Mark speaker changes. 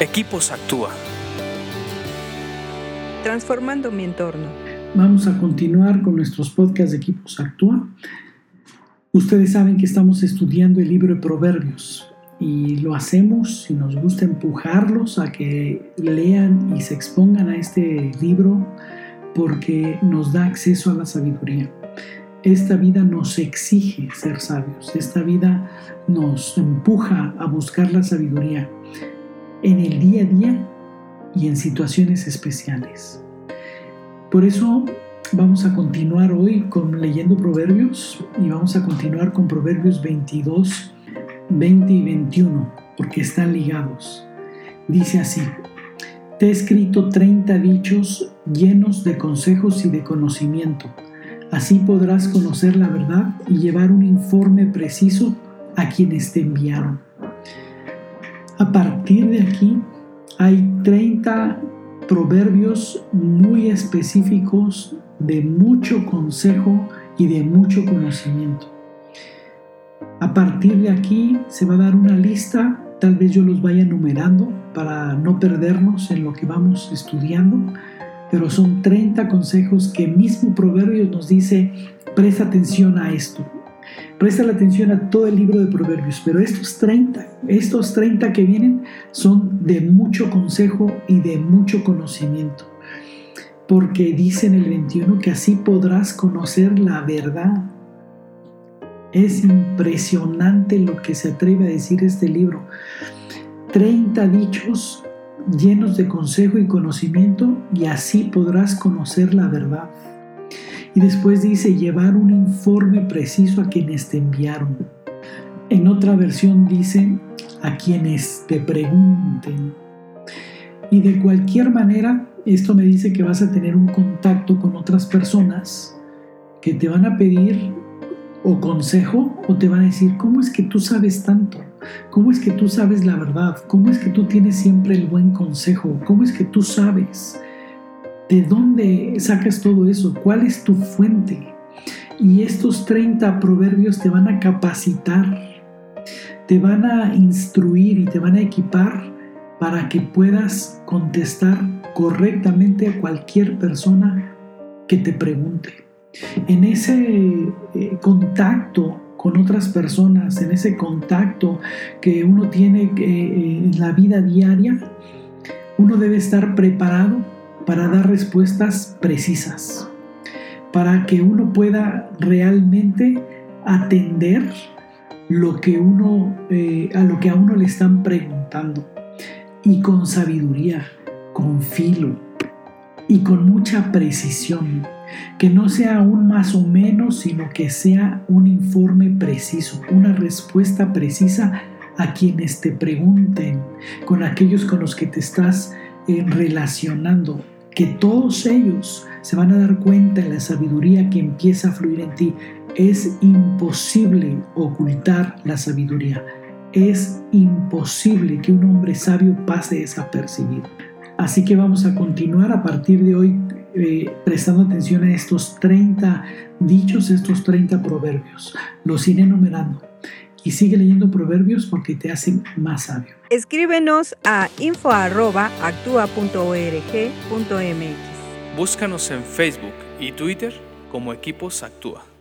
Speaker 1: Equipos Actúa.
Speaker 2: Transformando mi entorno.
Speaker 3: Vamos a continuar con nuestros podcasts de Equipos Actúa. Ustedes saben que estamos estudiando el libro de Proverbios y lo hacemos y nos gusta empujarlos a que lean y se expongan a este libro porque nos da acceso a la sabiduría. Esta vida nos exige ser sabios, esta vida nos empuja a buscar la sabiduría en el día a día y en situaciones especiales. Por eso vamos a continuar hoy con leyendo Proverbios y vamos a continuar con Proverbios 22, 20 y 21, porque están ligados. Dice así, te he escrito 30 dichos llenos de consejos y de conocimiento. Así podrás conocer la verdad y llevar un informe preciso a quienes te enviaron. A partir de aquí hay 30 proverbios muy específicos de mucho consejo y de mucho conocimiento. A partir de aquí se va a dar una lista, tal vez yo los vaya numerando para no perdernos en lo que vamos estudiando, pero son 30 consejos que mismo Proverbios nos dice, presta atención a esto, Presta la atención a todo el libro de Proverbios, pero estos 30, estos 30 que vienen son de mucho consejo y de mucho conocimiento. Porque dice en el 21 que así podrás conocer la verdad. Es impresionante lo que se atreve a decir este libro. 30 dichos llenos de consejo y conocimiento y así podrás conocer la verdad. Y después dice llevar un informe preciso a quienes te enviaron. En otra versión dice a quienes te pregunten. Y de cualquier manera, esto me dice que vas a tener un contacto con otras personas que te van a pedir o consejo o te van a decir, ¿cómo es que tú sabes tanto? ¿Cómo es que tú sabes la verdad? ¿Cómo es que tú tienes siempre el buen consejo? ¿Cómo es que tú sabes? ¿De dónde sacas todo eso? ¿Cuál es tu fuente? Y estos 30 proverbios te van a capacitar, te van a instruir y te van a equipar para que puedas contestar correctamente a cualquier persona que te pregunte. En ese eh, contacto con otras personas, en ese contacto que uno tiene eh, en la vida diaria, uno debe estar preparado para dar respuestas precisas, para que uno pueda realmente atender lo que uno, eh, a lo que a uno le están preguntando y con sabiduría, con filo y con mucha precisión. Que no sea un más o menos, sino que sea un informe preciso, una respuesta precisa a quienes te pregunten, con aquellos con los que te estás eh, relacionando que todos ellos se van a dar cuenta de la sabiduría que empieza a fluir en ti. Es imposible ocultar la sabiduría. Es imposible que un hombre sabio pase desapercibido. Así que vamos a continuar a partir de hoy eh, prestando atención a estos 30 dichos, estos 30 proverbios. Los iré enumerando y sigue leyendo proverbios porque te hacen más sabio.
Speaker 2: Escríbenos a info.actua.org.mx.
Speaker 1: Búscanos en Facebook y Twitter como Equipos Actúa.